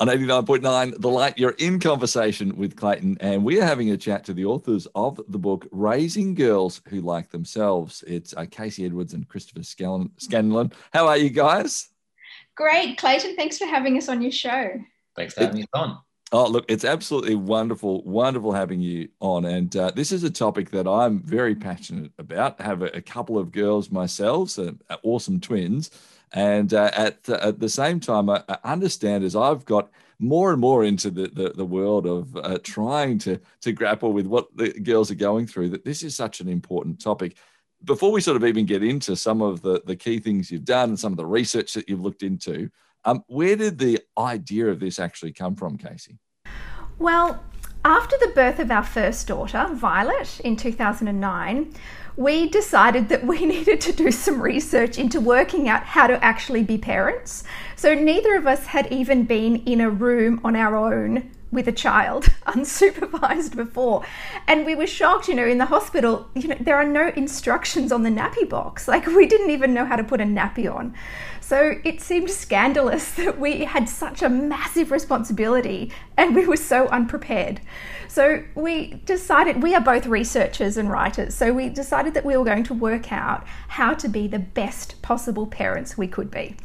on 89.9 The Light. You're in conversation with Clayton, and we are having a chat to the authors of the book Raising Girls Who Like Themselves. It's uh, Kasey Edwards and Christopher Scanlon. How are you guys? Great, Clayton. Thanks for having us on your show. Thanks for having us on. Oh, look, it's absolutely wonderful, wonderful having you on. And uh, this is a topic that I'm very passionate about. I have a, a couple of girls myself, so, uh, awesome twins and uh, at, the, at the same time, I, understand as I've got more and more into the, the, the world of uh, trying to, to grapple with what the girls are going through, that this is such an important topic. Before we sort of even get into some of the, the key things you've done and some of the research that you've looked into, um, where did the idea of this actually come from, Kasey? Well, after the birth of our first daughter, Violet, in 2009, we decided that we needed to do some research into working out how to actually be parents. So neither of us had even been in a room on our own with a child unsupervised before. And we were shocked you know in the hospital you know there are no instructions on the nappy box. Like we didn't even know how to put a nappy on. So it seemed scandalous that we had such a massive responsibility and we were so unprepared. So we decided we are both researchers and writers so we decided that we were going to work out how to be the best possible parents we could be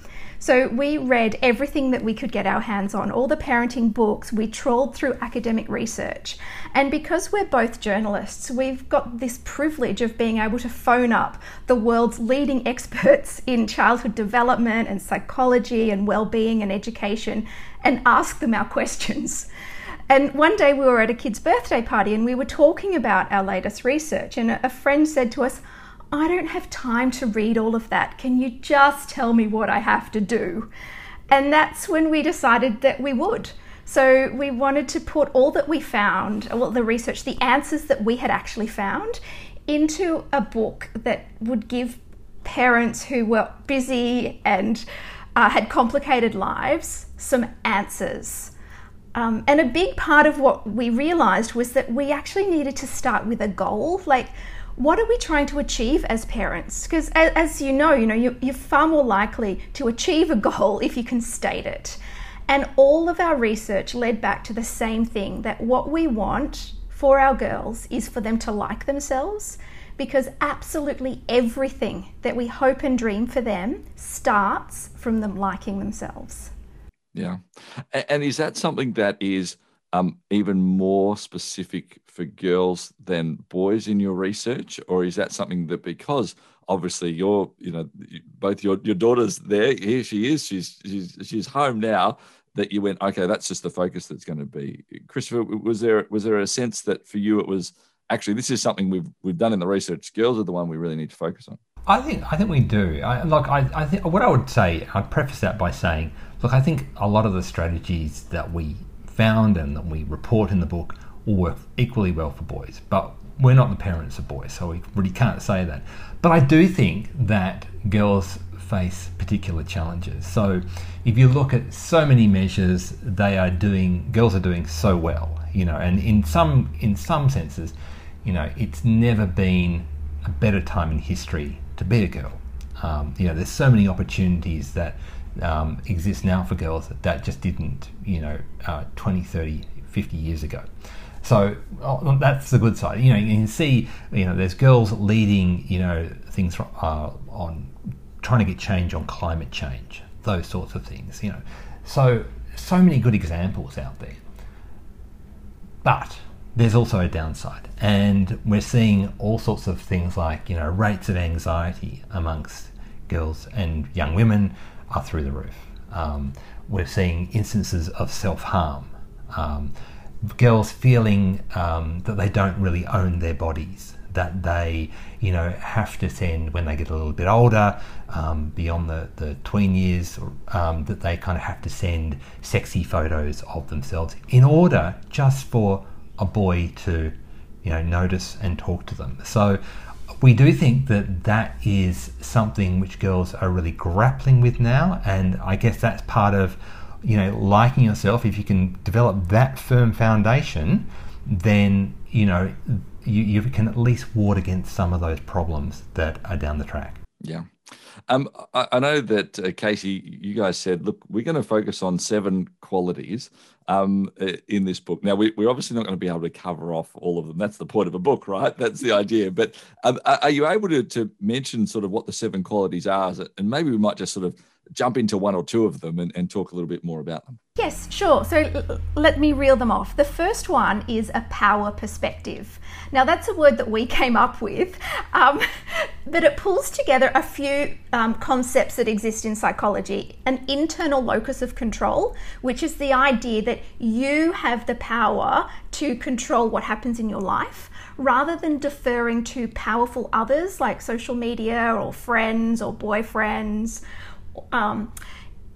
so we read everything that we could get our hands on, all the parenting books, we trawled through academic research. And because we're both journalists, we've got this privilege of being able to phone up the world's leading experts in childhood development and psychology and well-being and education and ask them our questions. And one day we were at a kid's birthday party and we were talking about our latest research and a friend said to us, I don't have time to read all of that. Can you just tell me what I have to do? And that's when we decided that we would. So we wanted to put all that we found, well, the research, the answers that we had actually found, into a book that would give parents who were busy and uh, had complicated lives some answers. Um, and a big part of what we realized was that we actually needed to start with a goal. Like, what are we trying to achieve as parents? Because as you know, you know, you're far more likely to achieve a goal if you can state it. And all of our research led back to the same thing that what we want for our girls is for them to like themselves because absolutely everything that we hope and dream for them starts from them liking themselves. Yeah. And is that something that is um, even more specific for girls than boys in your research, or is that something that because obviously you're, you know, both your your daughter's there, here she is, she's she's she's home now, that you went, okay, that's just the focus that's going to be. Christopher, was there was there a sense that for you it was actually this is something we've we've done in the research? Girls are the one we really need to focus on. I think I think we do. I, look, I, I think what I would say, I'd preface that by saying, look, I think a lot of the strategies that we found and that we report in the book all work equally well for boys. But we're not the parents of boys, so we really can't say that. But I do think that girls face particular challenges. So if you look at so many measures, they are doing girls are doing so well, you know, and in some in some senses, you know, it's never been a better time in history to be a girl. Um, you know, there's so many opportunities that um, exists now for girls that, just didn't, you know, uh, 20, 30, 50 years ago. So oh, that's the good side. You know, you can see, you know, there's girls leading, you know, things uh, on trying to get change on climate change, those sorts of things. You know, so so many good examples out there. But there's also a downside, and we're seeing all sorts of things like you know rates of anxiety amongst girls and young women are through the roof. Um, we're seeing instances of self harm, um, girls feeling um, that they don't really own their bodies, that they, you know, have to send when they get a little bit older, um, beyond the, the tween years, um, that they kind of have to send sexy photos of themselves in order just for a boy to, you know, notice and talk to them. So we do think that that is something which girls are really grappling with now, and I guess that's part of you know liking yourself. If you can develop that firm foundation, then you know you, you can at least ward against some of those problems that are down the track. Yeah. Um, I, I know that uh, Kasey, you guys said, look, we're going to focus on seven qualities um, in this book. Now, we, are obviously not going to be able to cover off all of them. That's the point of a book, right? That's the idea. But um, are you able to, to mention sort of what the seven qualities are? And maybe we might just sort of jump into one or two of them and, and talk a little bit more about them. Yes, sure. So let me reel them off. The first one is a power perspective. Now, that's a word that we came up with, um, but it pulls together a few um, concepts that exist in psychology an internal locus of control, which is the idea that you have the power to control what happens in your life rather than deferring to powerful others like social media or friends or boyfriends um,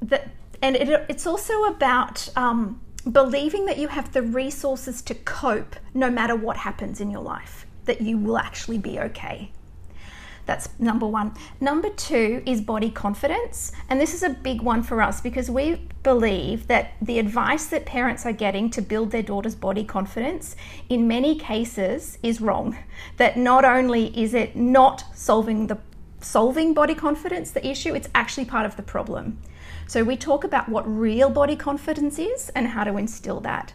that, and it, it's also about um, believing that you have the resources to cope no matter what happens in your life, that you will actually be okay. That's number one. Number two is body confidence. And this is a big one for us because we believe that the advice that parents are getting to build their daughter's body confidence in many cases is wrong. That not only is it not solving the solving body confidence the issue, it's actually part of the problem. So we talk about what real body confidence is and how to instill that.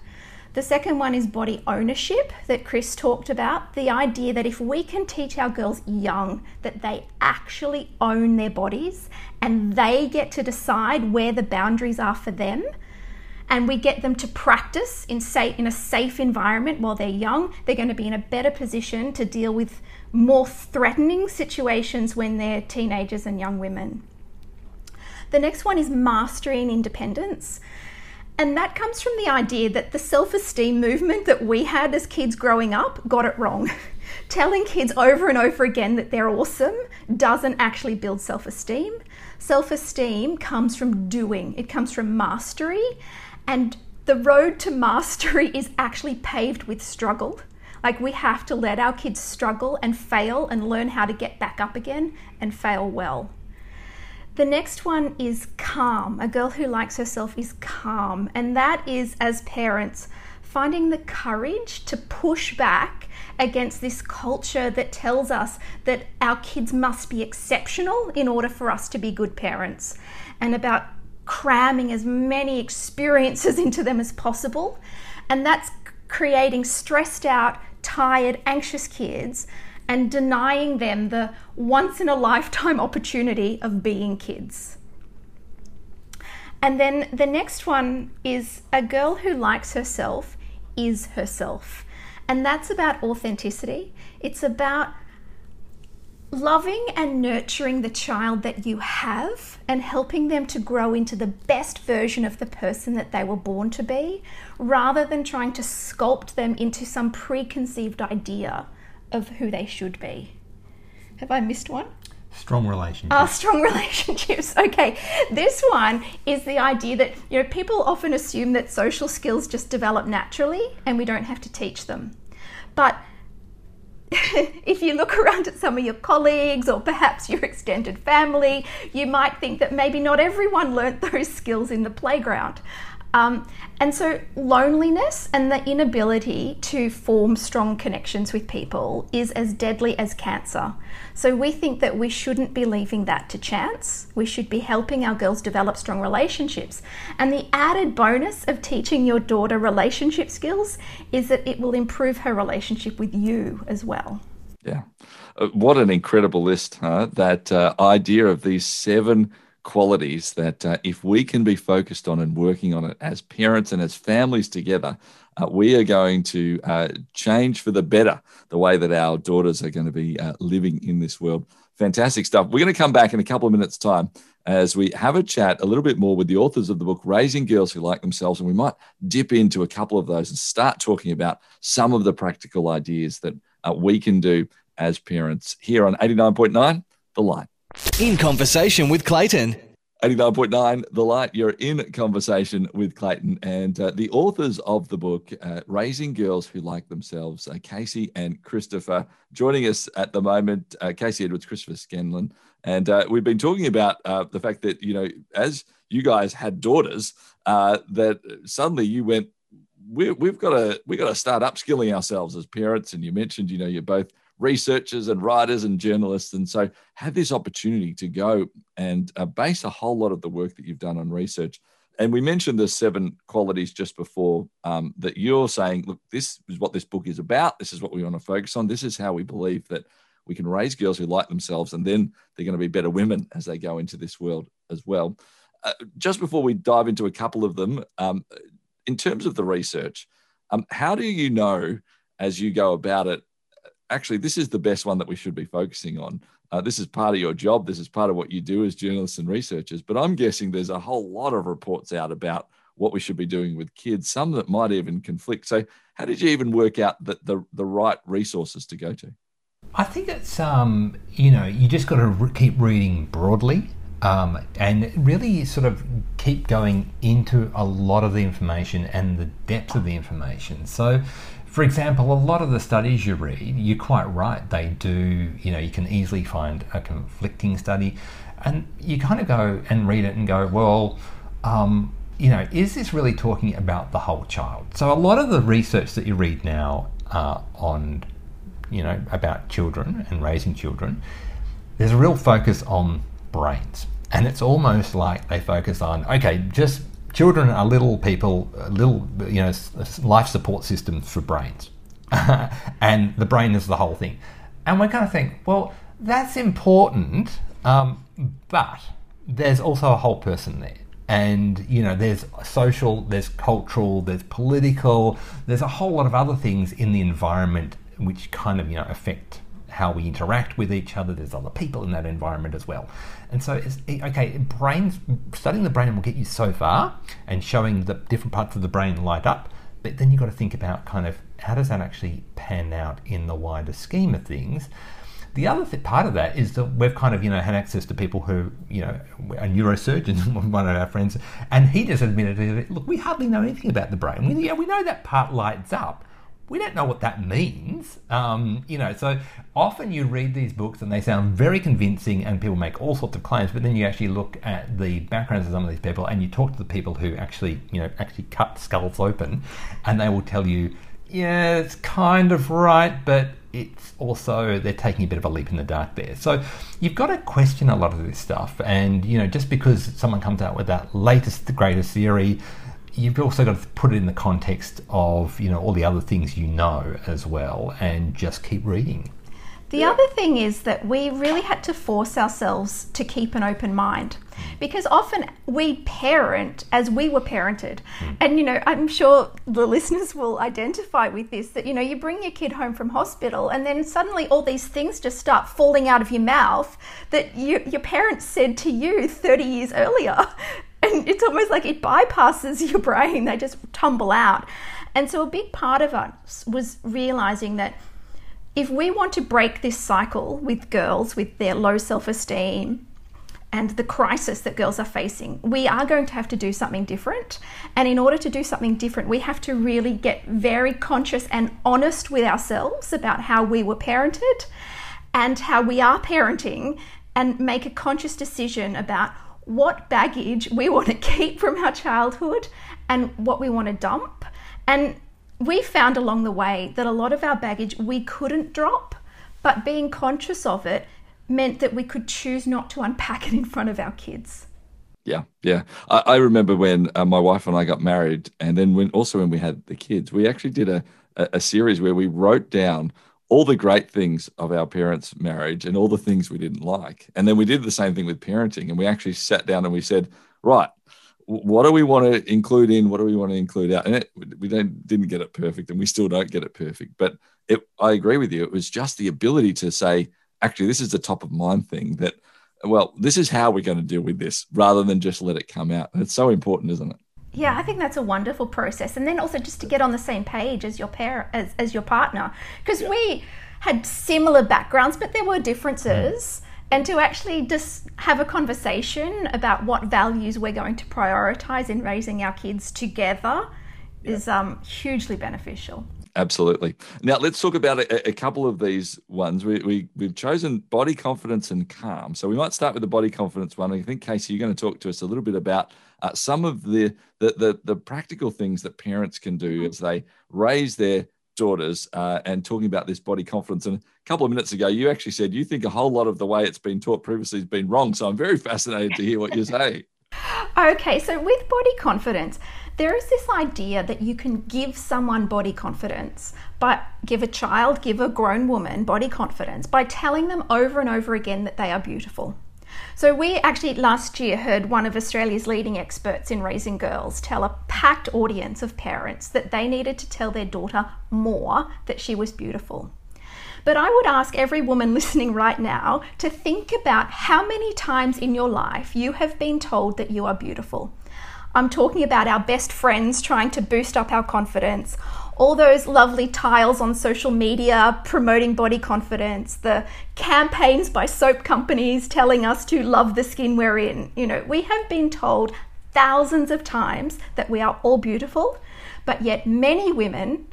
The second one is body ownership that Chris talked about. The idea that if we can teach our girls young that they actually own their bodies and they get to decide where the boundaries are for them, and we get them to practice in, in a safe environment while they're young, they're going to be in a better position to deal with more threatening situations when they're teenagers and young women. The next one is mastery and independence. And that comes from the idea that the self esteem movement that we had as kids growing up got it wrong. Telling kids over and over again that they're awesome doesn't actually build self esteem. Self esteem comes from doing, it comes from mastery. And the road to mastery is actually paved with struggle. Like we have to let our kids struggle and fail and learn how to get back up again and fail well. The next one is calm. A girl who likes herself is calm. And that is, as parents, finding the courage to push back against this culture that tells us that our kids must be exceptional in order for us to be good parents, and about cramming as many experiences into them as possible. And that's creating stressed out, tired, anxious kids and denying them the once in a lifetime opportunity of being kids. And then the next one is a girl who likes herself is herself. And that's about authenticity. It's about loving and nurturing the child that you have and helping them to grow into the best version of the person that they were born to be, rather than trying to sculpt them into some preconceived idea of who they should be. Have I missed one? Strong relationships. Ah, strong relationships. Okay. This one is the idea that, you know, people often assume that social skills just develop naturally and we don't have to teach them. But if you look around at some of your colleagues or perhaps your extended family, you might think that maybe not everyone learnt those skills in the playground. Um, and so, loneliness and the inability to form strong connections with people is as deadly as cancer. So, we think that we shouldn't be leaving that to chance. We should be helping our girls develop strong relationships. And the added bonus of teaching your daughter relationship skills is that it will improve her relationship with you as well. Yeah. Uh, what an incredible list, huh? That uh, idea of these seven qualities that uh, if we can be focused on and working on it as parents and as families together, uh, we are going to uh, change for the better the way that our daughters are going to be uh, living in this world. Fantastic stuff. We're going to come back in a couple of minutes' time as we have a chat a little bit more with the authors of the book, Raising Girls Who Like Themselves. And we might dip into a couple of those and start talking about some of the practical ideas that uh, we can do as parents here on 89.9 The Light. In conversation with Clayton. 89.9 The Light, you're in conversation with Clayton and uh, the authors of the book, uh, Raising Girls Who Like Themselves, uh, Kasey and Christopher, joining us at the moment. Uh, Kasey Edwards, Christopher Scanlon. And uh, we've been talking about uh, the fact that, you know, as you guys had daughters, that suddenly you went, we, we've got to we got to start upskilling ourselves as parents. And you mentioned, you know, you're both researchers and writers and journalists. And so have this opportunity to go and uh, base a whole lot of the work that you've done on research. And we mentioned the seven qualities just before um, that you're saying, look, this is what this book is about. This is what we want to focus on. This is how we believe that we can raise girls who like themselves and then they're going to be better women as they go into this world as well. Uh, just before we dive into a couple of them, um, in terms of the research, um, how do you know as you go about it? Actually, this is the best one that we should be focusing on. Uh, this is part of your job. This is part of what you do as journalists and researchers. But I'm guessing there's a whole lot of reports out about what we should be doing with kids, some that might even conflict. So, how did you even work out the, the, the right resources to go to? I think it's, um, you know, you just got to re- keep reading broadly um, and really sort of keep going into a lot of the information and the depth of the information. So, for example, a lot of the studies you read, you're quite right, they do, you know, you can easily find a conflicting study, and you kind of go and read it and go, well, um, you know, is this really talking about the whole child? So, a lot of the research that you read now uh, on, you know, about children and raising children, there's a real focus on brains. And it's almost like they focus on, okay, just children are little people, little, you know, life support systems for brains. and the brain is the whole thing. And we kind of think, well, that's important, um, but there's also a whole person there. And, you know, there's social, there's cultural, there's political, there's a whole lot of other things in the environment which kind of, you know, affect how we interact with each other. There's other people in that environment as well. And so, it's, okay, brains, studying the brain will get you so far and showing the different parts of the brain light up. But then you've got to think about kind of how does that actually pan out in the wider scheme of things. The other th- part of that is that we've kind of, you know, had access to people who, you know, a neurosurgeon, one of our friends, and he just admitted, look, we hardly know anything about the brain. We, yeah, we know that part lights up, we don't know what that means. Um, you know, so often you read these books and they sound very convincing and people make all sorts of claims, but then you actually look at the backgrounds of some of these people and you talk to the people who actually, you know, actually cut skulls open and they will tell you, yeah, it's kind of right, but it's also they're taking a bit of a leap in the dark there. So you've got to question a lot of this stuff. And, you know, just because someone comes out with that latest, greatest theory, you've also got to put it in the context of you know all the other things you know as well, and just keep reading. The yeah. other thing is that we really had to force ourselves to keep an open mind because often we parent as we were parented. Mm. And, you know, I'm sure the listeners will identify with this that, you know, you bring your kid home from hospital and then suddenly all these things just start falling out of your mouth that you, your parents said to you 30 years earlier. and it's almost like it bypasses your brain, they just tumble out. And so, a big part of us was realizing that if we want to break this cycle with girls, with their low self esteem, and the crisis that girls are facing, we are going to have to do something different. And in order to do something different, we have to really get very conscious and honest with ourselves about how we were parented and how we are parenting and make a conscious decision about what baggage we want to keep from our childhood and what we want to dump. And we found along the way that a lot of our baggage we couldn't drop, but being conscious of it meant that we could choose not to unpack it in front of our kids. Yeah, yeah. I, I remember when uh, my wife and I got married, and then when also when we had the kids, we actually did a, a, a series where we wrote down all the great things of our parents' marriage and all the things we didn't like. And then we did the same thing with parenting. And we actually sat down and we said, right, what do we want to include in? What do we want to include out? And it, we don't didn't get it perfect, and we still don't get it perfect. But it, I agree with you. It was just the ability to say, actually, this is the top of mind thing. That, well, this is how we're going to deal with this, rather than just let it come out. It's so important, isn't it? Yeah, I think that's a wonderful process, and then also just to get on the same page as your pair, as, as your partner, because yeah. we had similar backgrounds, but there were differences. Mm. And to actually just have a conversation about what values we're going to prioritize in raising our kids together yeah. is um, hugely beneficial. Absolutely. Now let's talk about a, a couple of these ones. We, we we've chosen body confidence and calm. So we might start with the body confidence one. I think Kasey, you're going to talk to us a little bit about uh, some of the, the, the the practical things that parents can do as they raise their daughters uh, and talking about this body confidence. And a couple of minutes ago, you actually said you think a whole lot of the way it's been taught previously has been wrong. So I'm very fascinated to hear what you say. Okay, so with body confidence, there is this idea that you can give someone body confidence, but give a child, give a grown woman body confidence by telling them over and over again that they are beautiful. So, we actually last year heard one of Australia's leading experts in raising girls tell a packed audience of parents that they needed to tell their daughter more that she was beautiful. But I would ask every woman listening right now to think about how many times in your life you have been told that you are beautiful. I'm talking about our best friends trying to boost up our confidence, all those lovely tiles on social media promoting body confidence, the campaigns by soap companies telling us to love the skin we're in. You know, we have been told thousands of times that we are all beautiful, but yet many women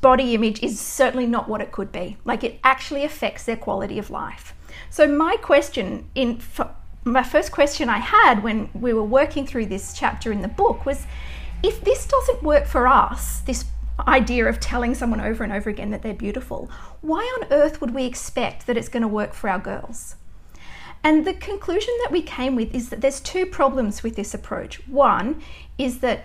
body image is certainly not what it could be. Like it actually affects their quality of life. So my question in my first question I had when we were working through this chapter in the book was if this doesn't work for us, this idea of telling someone over and over again that they're beautiful, why on earth would we expect that it's going to work for our girls? And the conclusion that we came with is that there's two problems with this approach. One is that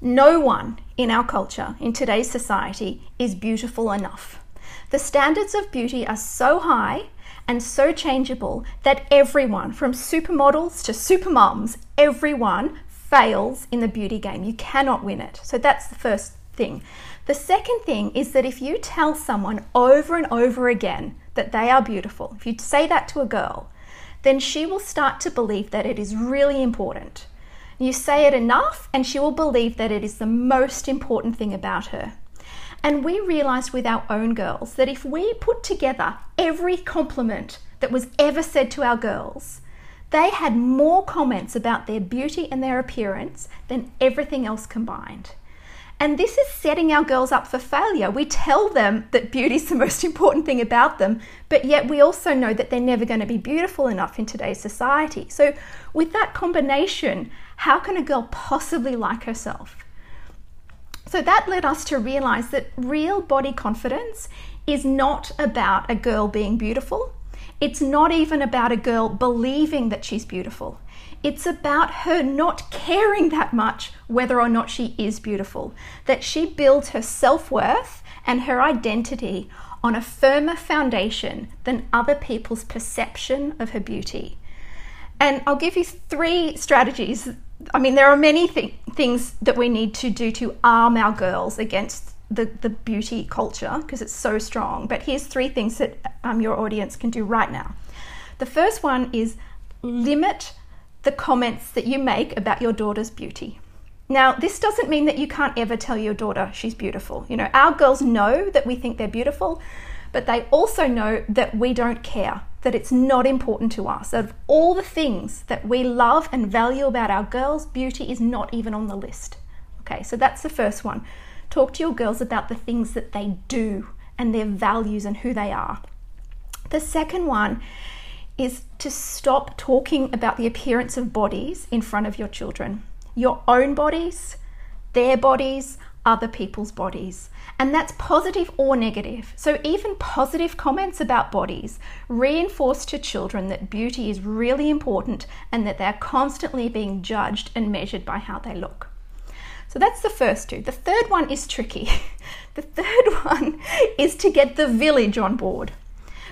no one in our culture, in today's society, is beautiful enough. The standards of beauty are so high and so changeable that everyone, from supermodels to supermoms, everyone fails in the beauty game. You cannot win it. So that's the first thing. The second thing is that if you tell someone over and over again that they are beautiful, if you say that to a girl, then she will start to believe that it is really important. You say it enough, and she will believe that it is the most important thing about her. And we realized with our own girls that if we put together every compliment that was ever said to our girls, they had more comments about their beauty and their appearance than everything else combined. And this is setting our girls up for failure. We tell them that beauty is the most important thing about them, but yet we also know that they're never going to be beautiful enough in today's society. So, with that combination, how can a girl possibly like herself? So that led us to realize that real body confidence is not about a girl being beautiful. It's not even about a girl believing that she's beautiful. It's about her not caring that much whether or not she is beautiful. That she builds her self worth and her identity on a firmer foundation than other people's perception of her beauty. And I'll give you three strategies I mean, there are many th- things that we need to do to arm our girls against the, the beauty culture because it's so strong. But here's three things that um, your audience can do right now. The first one is limit the comments that you make about your daughter's beauty. Now, this doesn't mean that you can't ever tell your daughter she's beautiful. You know, our girls know that we think they're beautiful, but they also know that we don't care that it's not important to us. Of all the things that we love and value about our girls, beauty is not even on the list. Okay, so that's the first one. Talk to your girls about the things that they do and their values and who they are. The second one is to stop talking about the appearance of bodies in front of your children. Your own bodies, their bodies, other people's bodies. And that's positive or negative. So, even positive comments about bodies reinforce to children that beauty is really important and that they're constantly being judged and measured by how they look. So, that's the first two. The third one is tricky. the third one is to get the village on board.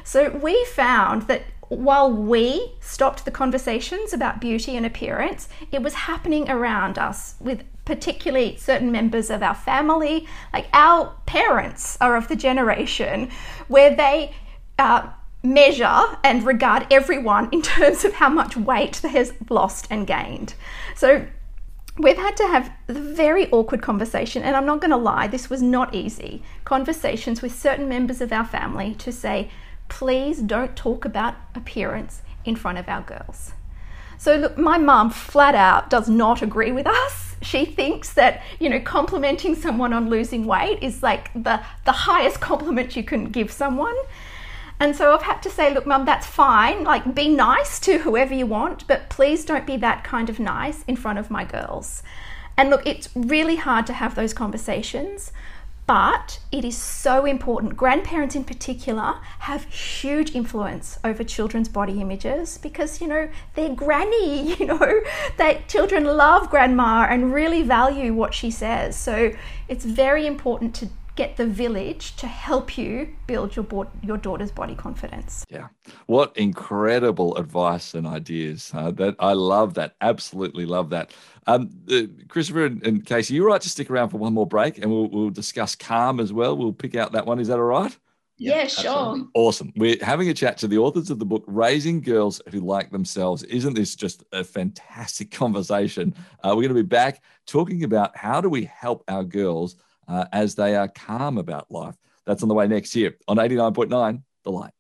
So, we found that while we stopped the conversations about beauty and appearance, it was happening around us with particularly certain members of our family. Like our parents are of the generation where they uh, measure and regard everyone in terms of how much weight they have lost and gained. So we've had to have a very awkward conversation, and I'm not going to lie, this was not easy. Conversations with certain members of our family to say, please don't talk about appearance in front of our girls. So, look, my mum flat out does not agree with us. She thinks that, you know, complimenting someone on losing weight is like the, the highest compliment you can give someone. And so I've had to say, look, mum, that's fine. Like, be nice to whoever you want, but please don't be that kind of nice in front of my girls. And look, it's really hard to have those conversations, But it is so important. Grandparents, in particular, have huge influence over children's body images because, you know, they're granny, you know, that children love grandma and really value what she says. So it's very important to get the village to help you build your bo- your daughter's body confidence. Yeah, what incredible advice and ideas! Uh, that I love that. Absolutely love that. Um, uh, Christopher and, and, Kasey, you're right to stick around for one more break, and we'll, we'll discuss calm as well. We'll pick out that one. Is that all right? Yeah, yeah sure. Absolutely. Awesome. We're having a chat to the authors of the book, Raising Girls Who Like Themselves. Isn't this just a fantastic conversation? Uh, we're going to be back talking about how do we help our girls uh, as they are calm about life. That's on the way next year on 89.9 The Light.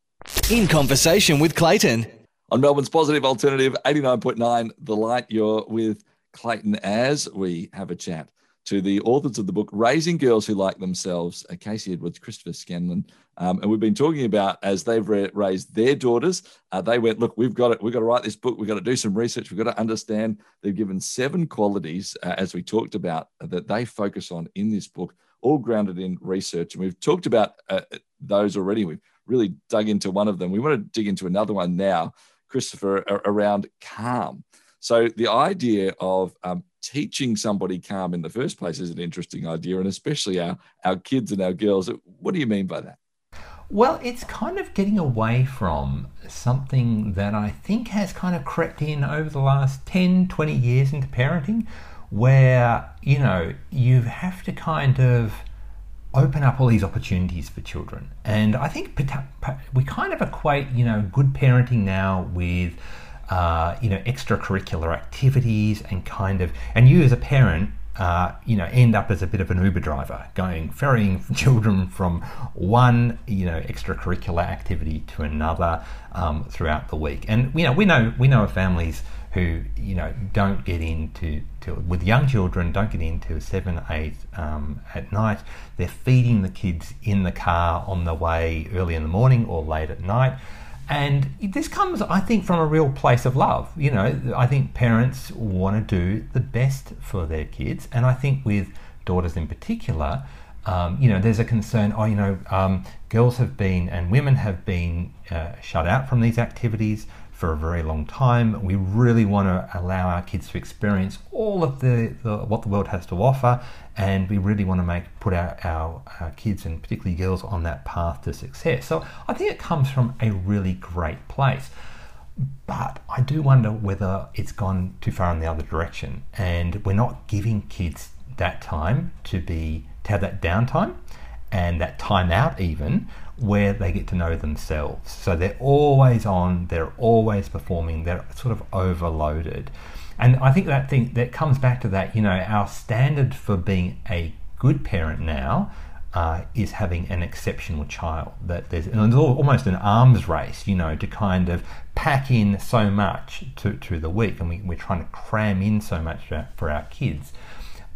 In conversation with Clayton. On Melbourne's Positive Alternative, 89.9 The Light, you're with Clayton as we have a chat to the authors of the book Raising Girls Who Like Themselves, uh, Kasey Edwards, Christopher Scanlon. Um, and we've been talking about as they've ra- raised their daughters, uh, they went, look, we've got it. We've got to write this book. We've got to do some research. We've got to understand. They've given seven qualities, uh, as we talked about, that they focus on in this book all grounded in research. And we've talked about uh, those already. We've really dug into one of them. We want to dig into another one now, Christopher, around calm. So the idea of um, teaching somebody calm in the first place is an interesting idea, and especially our, our kids and our girls. What do you mean by that? Well, it's kind of getting away from something that I think has kind of crept in over the last 10, 20 years into parenting, where, you know, you have to kind of open up all these opportunities for children. And I think we kind of equate, you know, good parenting now with, uh, you know, extracurricular activities and kind of, and you as a parent, uh, you know, end up as a bit of an Uber driver, going ferrying children from one, you know, extracurricular activity to another um, throughout the week. And you know, we know we know of families who you know don't get into to, with young children don't get into seven eight um, at night they're feeding the kids in the car on the way early in the morning or late at night and this comes i think from a real place of love you know i think parents want to do the best for their kids and i think with daughters in particular um, you know, there's a concern. Oh, you know, um, girls have been and women have been uh, shut out from these activities for a very long time. We really want to allow our kids to experience all of the, the what the world has to offer, and we really want to make put our, our, our, kids and particularly girls on that path to success. So I think it comes from a really great place. But I do wonder whether it's gone too far in the other direction, and we're not giving kids that time to be to have that downtime and that time out even where they get to know themselves. So they're always on, they're always performing, they're sort of overloaded. And I think that thing that comes back to that, you know, our standard for being a good parent now uh, is having an exceptional child. That there's, almost an arms race, you know, to kind of pack in so much to, to the week, and we, we're trying to cram in so much for our, for our kids.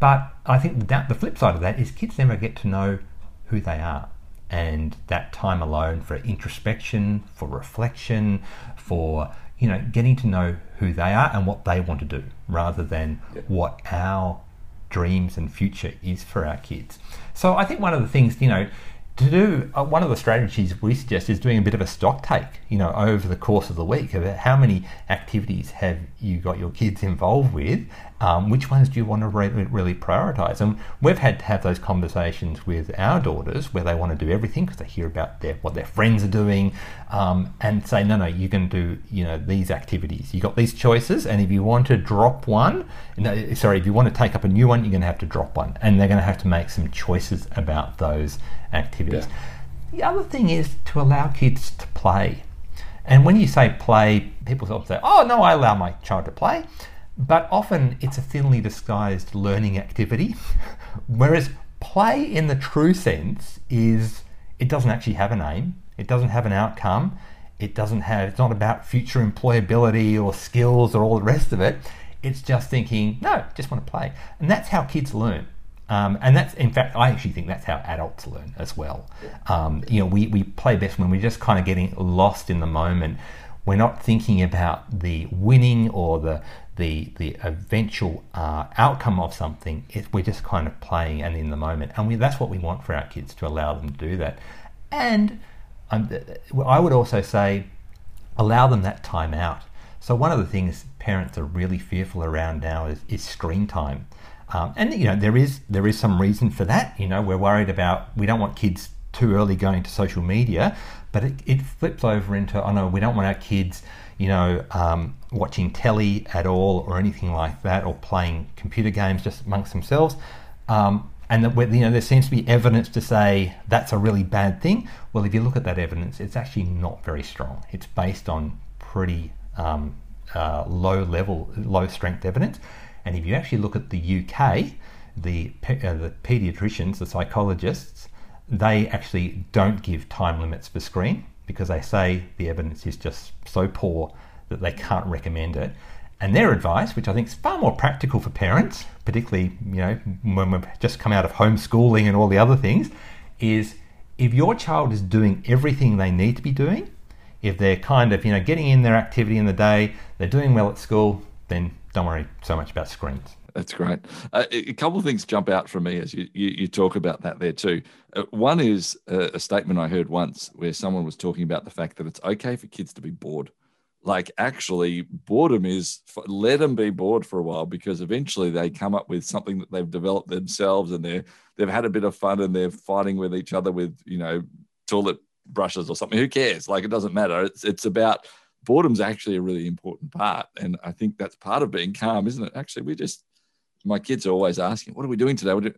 But I think that the flip side of that is kids never get to know who they are and that time alone for introspection, for reflection, for you know getting to know who they are and what they want to do, rather than yeah. what our dreams and future is for our kids. So I think one of the things you know to do uh, one of the strategies we suggest is doing a bit of a stock take you know over the course of the week about how many activities have you got your kids involved with um, which ones do you want to re- really prioritize and we've had to have those conversations with our daughters where they want to do everything because they hear about their, what their friends are doing um, and say no no you can do you know these activities you got these choices and if you want to drop one no, sorry if you want to take up a new one you're going to have to drop one and they're going to have to make some choices about those activities. Yeah. The other thing is to allow kids to play. And when you say play, people sort of say, oh, no, I allow my child to play. But often it's a thinly disguised learning activity. Whereas play in the true sense is it doesn't actually have an aim, it doesn't have an outcome, it doesn't have, it's not about future employability or skills or all the rest of it. It's just thinking, no, just want to play. And that's how kids learn. Um, and that's, in fact, I actually think that's how adults learn as well. Um, you know, we, we play best when we're just kind of getting lost in the moment. We're not thinking about the winning or the the the eventual uh, outcome of something. It, we're just kind of playing and in the moment, and we, that's what we want for our kids to allow them to do that. And um, I would also say allow them that time out. So one of the things parents are really fearful around now is, is screen time. Um, and you know there is there is some reason for that. You know we're worried about we don't want kids too early going to social media, but it, it flips over into oh no we don't want our kids you know um, watching telly at all or anything like that or playing computer games just amongst themselves. Um, and that you know there seems to be evidence to say that's a really bad thing. Well, if you look at that evidence, it's actually not very strong. It's based on pretty um, uh, low level, low strength evidence. And if you actually look at the UK, the uh, the paediatricians, the psychologists, they actually don't give time limits for screen because they say the evidence is just so poor that they can't recommend it. And their advice, which I think is far more practical for parents, particularly you know when we've just come out of homeschooling and all the other things, is if your child is doing everything they need to be doing, if they're kind of you know getting in their activity in the day, they're doing well at school, then don't worry so much about screens. That's great. Uh, a couple of things jump out for me as you, you, you talk about that there too. Uh, one is a, a, statement I heard once where someone was talking about the fact that it's okay for kids to be bored like actually boredom is let them be bored for a while because eventually they come up with something that they've developed themselves and they're they've had a bit of fun and they're fighting with each other with you know toilet brushes or something who cares like it doesn't matter it's it's about boredom's actually a really important part and i think that's part of being calm isn't it? Actually we just my kids are always asking what are we doing today? We're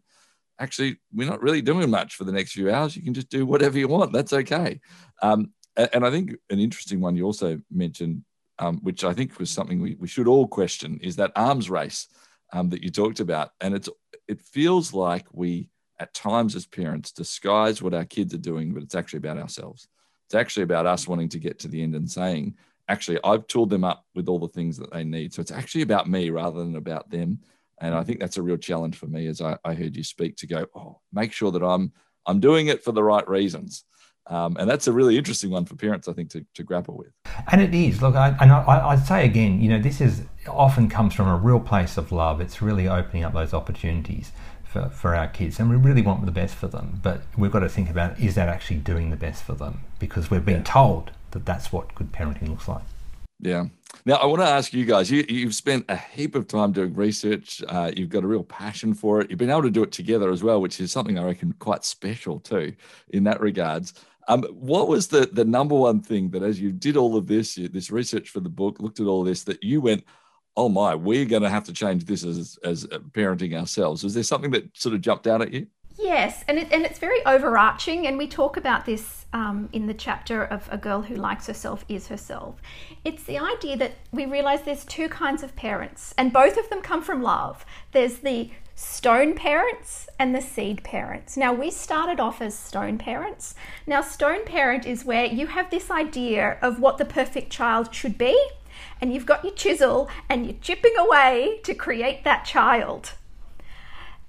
actually we're not really doing much for the next few hours. You can just do whatever you want. That's okay. Um, and I think an interesting one you also mentioned, um, which I think was something we, we should all question, is that arms race um, that you talked about. And it's it feels like we at times as parents disguise what our kids are doing, but it's actually about ourselves. It's actually about us wanting to get to the end and saying, actually, I've tooled them up with all the things that they need. So it's actually about me rather than about them. And I think that's a real challenge for me as I, I heard you speak to go, oh, make sure that I'm I'm doing it for the right reasons. Um, and that's a really interesting one for parents, I think, to, to grapple with. And it is. Look, I, and I, I'd say again, you know, this is often comes from a real place of love. It's really opening up those opportunities for, for our kids, and we really want the best for them. But we've got to think about is that actually doing the best for them? Because we've been yeah. told that that's what good parenting looks like. Yeah. Now, I want to ask you guys you, you've spent a heap of time doing research. Uh, you've got a real passion for it. You've been able to do it together as well, which is something I reckon quite special too in that regards. Um, what was the the number one thing that as you did all of this, you, this research for the book, looked at all this, that you went, oh my, we're going to have to change this as as parenting ourselves. Was there something that sort of jumped out at you? Yes, and it, and it's very overarching, and we talk about this um, in the chapter of a girl who likes herself is herself. It's the idea that we realize there's two kinds of parents, and both of them come from love. There's the stone parents and the seed parents. Now, we started off as stone parents. Now, stone parent is where you have this idea of what the perfect child should be, and you've got your chisel and you're chipping away to create that child.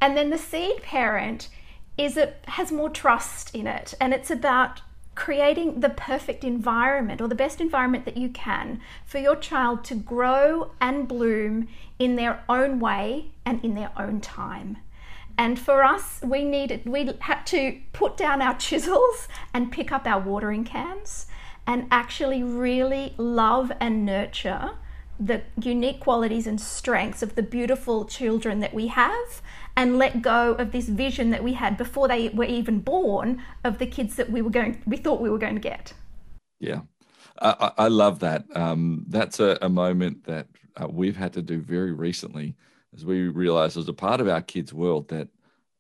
And then the seed parent is it has more trust in it, and it's about creating the perfect environment or the best environment that you can for your child to grow and bloom in their own way and in their own time. And for us, we needed, we had to put down our chisels and pick up our watering cans and actually really love and nurture the unique qualities and strengths of the beautiful children that we have and let go of this vision that we had before they were even born of the kids that we were going we thought we were going to get. Yeah. I, I love that. Um, that's a, a, moment that uh, we've had to do very recently as we realized as a part of our kids world that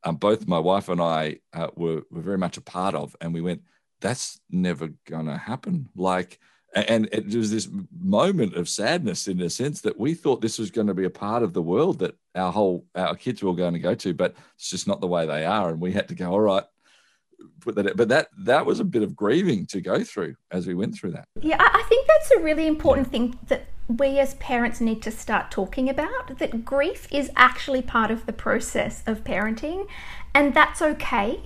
um, both my wife and i uh, were, were very much a part of and we went that's never gonna happen. Like and it was this moment of sadness in a sense that we thought this was going to be a part of the world that our whole our kids were going to go to but it's just not the way they are and we had to go all right put that but that that was a bit of grieving to go through as we went through that. Yeah i think that's a really important thing that we as parents need to start talking about that grief is actually part of the process of parenting and that's okay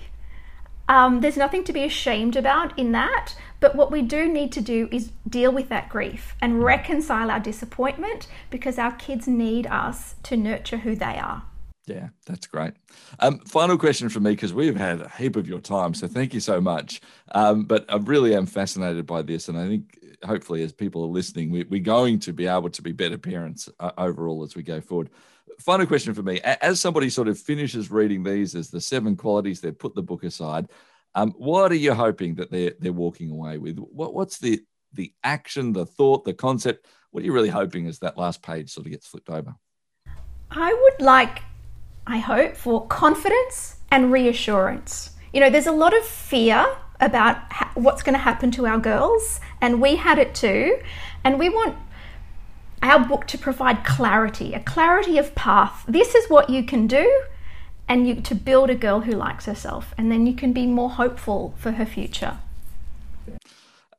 Um, there's nothing to be ashamed about in that. But what we do need to do is deal with that grief and reconcile our disappointment because our kids need us to nurture who they are. Yeah, that's great. Um, final question from me because we've had a heap of your time, so thank you so much. Um, but I really am fascinated by this, and I think hopefully, as people are listening, we, are going to be able to be better parents uh, overall as we go forward. Final question for me: as somebody sort of finishes reading these as the seven qualities, they put the book aside. Um, what are you hoping that they're they're walking away with? What, what's the the action, the thought, the concept? What are you really hoping as that last page sort of gets flipped over? I would like I hope, for confidence and reassurance. You know, there's a lot of fear about ha- what's going to happen to our girls, and we had it too. And we want our book to provide clarity, a clarity of path. This is what you can do, and you to build a girl who likes herself, and then you can be more hopeful for her future.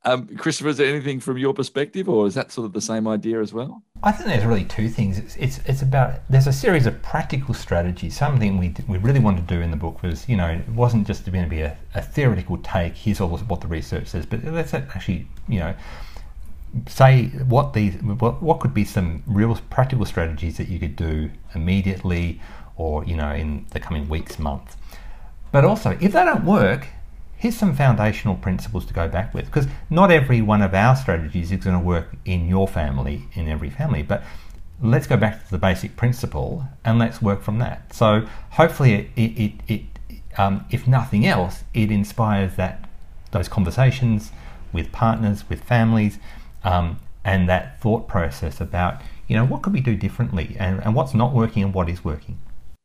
Um, Christopher, is there anything from your perspective, or is that sort of the same idea as well? I think there's really two things. It's, it's, it's about there's a series of practical strategies. Something we we really wanted to do in the book was you know it wasn't just going to be a, a theoretical take. Here's all what the research says, but let's actually you know say what these what, what could be some real practical strategies that you could do immediately or you know in the coming weeks months. But also if they don't work here's some foundational principles to go back with because not every one of our strategies is going to work in your family in every family but let's go back to the basic principle and let's work from that. So hopefully it, it, it, um, if nothing else it inspires that those conversations with partners with families um, and that thought process about you know what could we do differently and, and what's not working and what is working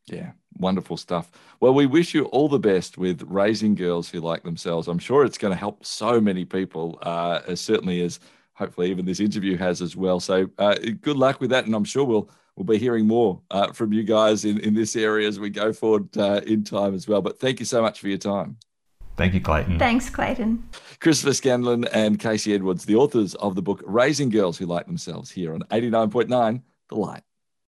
yeah Wonderful stuff. Well, we wish you all the best with raising girls who like themselves. I'm sure it's going to help so many people, uh, as certainly as hopefully even this interview has as well. So uh, good luck with that, and I'm sure we'll we'll be hearing more uh, from you guys in in this area as we go forward uh, in time as well. But thank you so much for your time. Thank you, Clayton. Thanks, Clayton. Christopher Scanlon and Kasey Edwards, the authors of the book Raising Girls Who Like Themselves, here on 89.9 The Light.